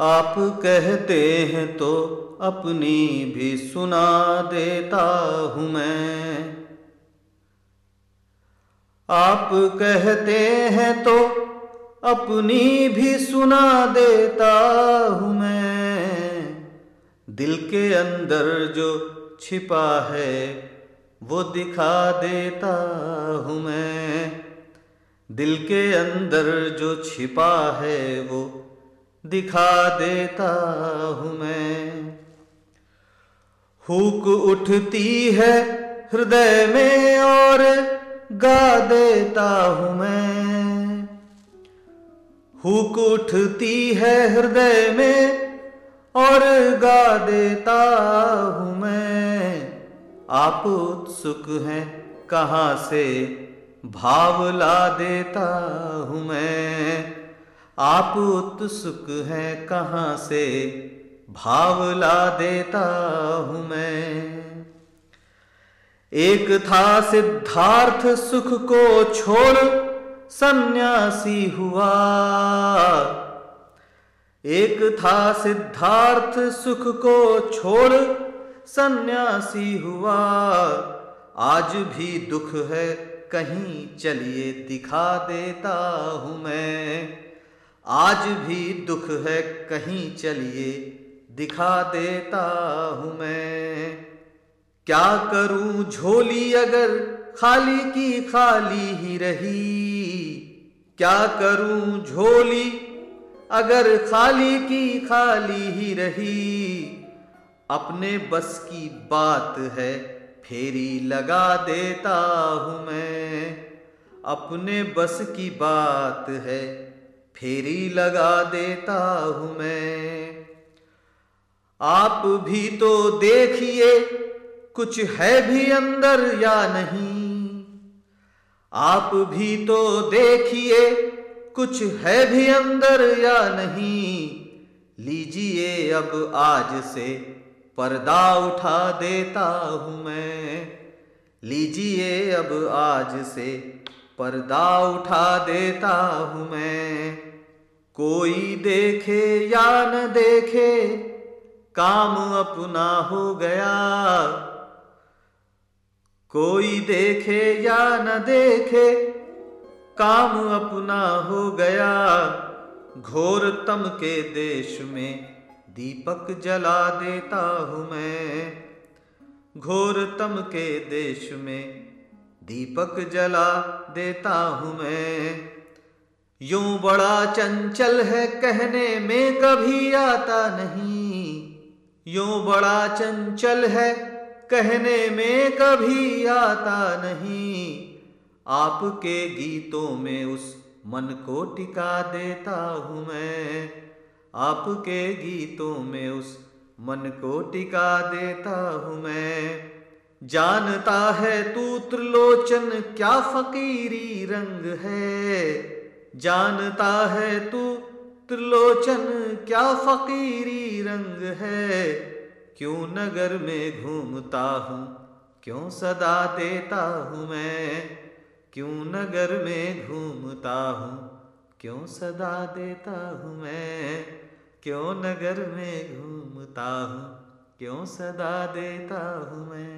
आप कहते हैं तो अपनी भी सुना देता हूँ मैं। आप कहते हैं तो अपनी भी सुना देता हूँ मैं। दिल के अंदर जो छिपा है, वो दिखा देता हूँ मैं। दिल के अंदर जो छिपा है, वो दिखा देता हूँ मैं। हुक उठती है हृदय में और गा देता हूँ मैं। हुक उठती है हृदय में और गा देता हूँ मैं। आप उत्सुक हैं कहाँ से? भाव ला देता हूँ मैं। आप उत्सुक हैं कहाँ से? भाव ला देता हूँ मैं। एक था सिद्धार्थ सुख को छोड़, सन्यासी हुआ। एक था सिद्धार्थ सुख को छोड़, सन्यासी हुआ। आज भी दुख है, कहीं चलिए दिखा देता हूँ मैं। आज भी दुख है कहीं चलिए, दिखा देता हूँ मैं। क्या करूँ झोली अगर खाली की खाली ही रही? क्या करूँ झोली अगर खाली की खाली ही रही? अपने बस की बात है फेरी लगा देता हूँ मैं। अपने बस की बात है फेरी लगा देता हूँ मैं। आप भी तो देखिए कुछ है भी अंदर या नहीं। आप भी तो देखिए कुछ है भी अंदर या नहीं। लीजिए अब आज से पर्दा उठा देता हूँ मैं। लीजिए अब आज से पर्दा उठा देता हूँ मैं। कोई देखे या न देखे, काम अपना हो गया। कोई देखे या न देखे, काम अपना हो गया। घोर तम के देश में दीपक जला देता हूँ मैं। घोर तम के देश में दीपक जला देता हूँ मैं। यूँ बड़ा चंचल है कहने में कभी आता नहीं। यूँ बड़ा चंचल है कहने में कभी आता नहीं। आपके गीतों में उस मन को टिका देता हूँ मैं। आपके गीतों में उस मन को टिका देता हूँ मैं। जानता है तू त्रिलोचन क्या फकीरी रंग है। जानता है तू, त्रिलोचन, क्या फकीरी रंग है? क्यों नगर में घूमता हूँ, क्यों सदा देता हूँ मैं? क्यों नगर में घूमता हूँ, क्यों सदा देता हूँ मैं? क्यों नगर में घूमता हूँ, क्यों सदा देता हूँ मैं?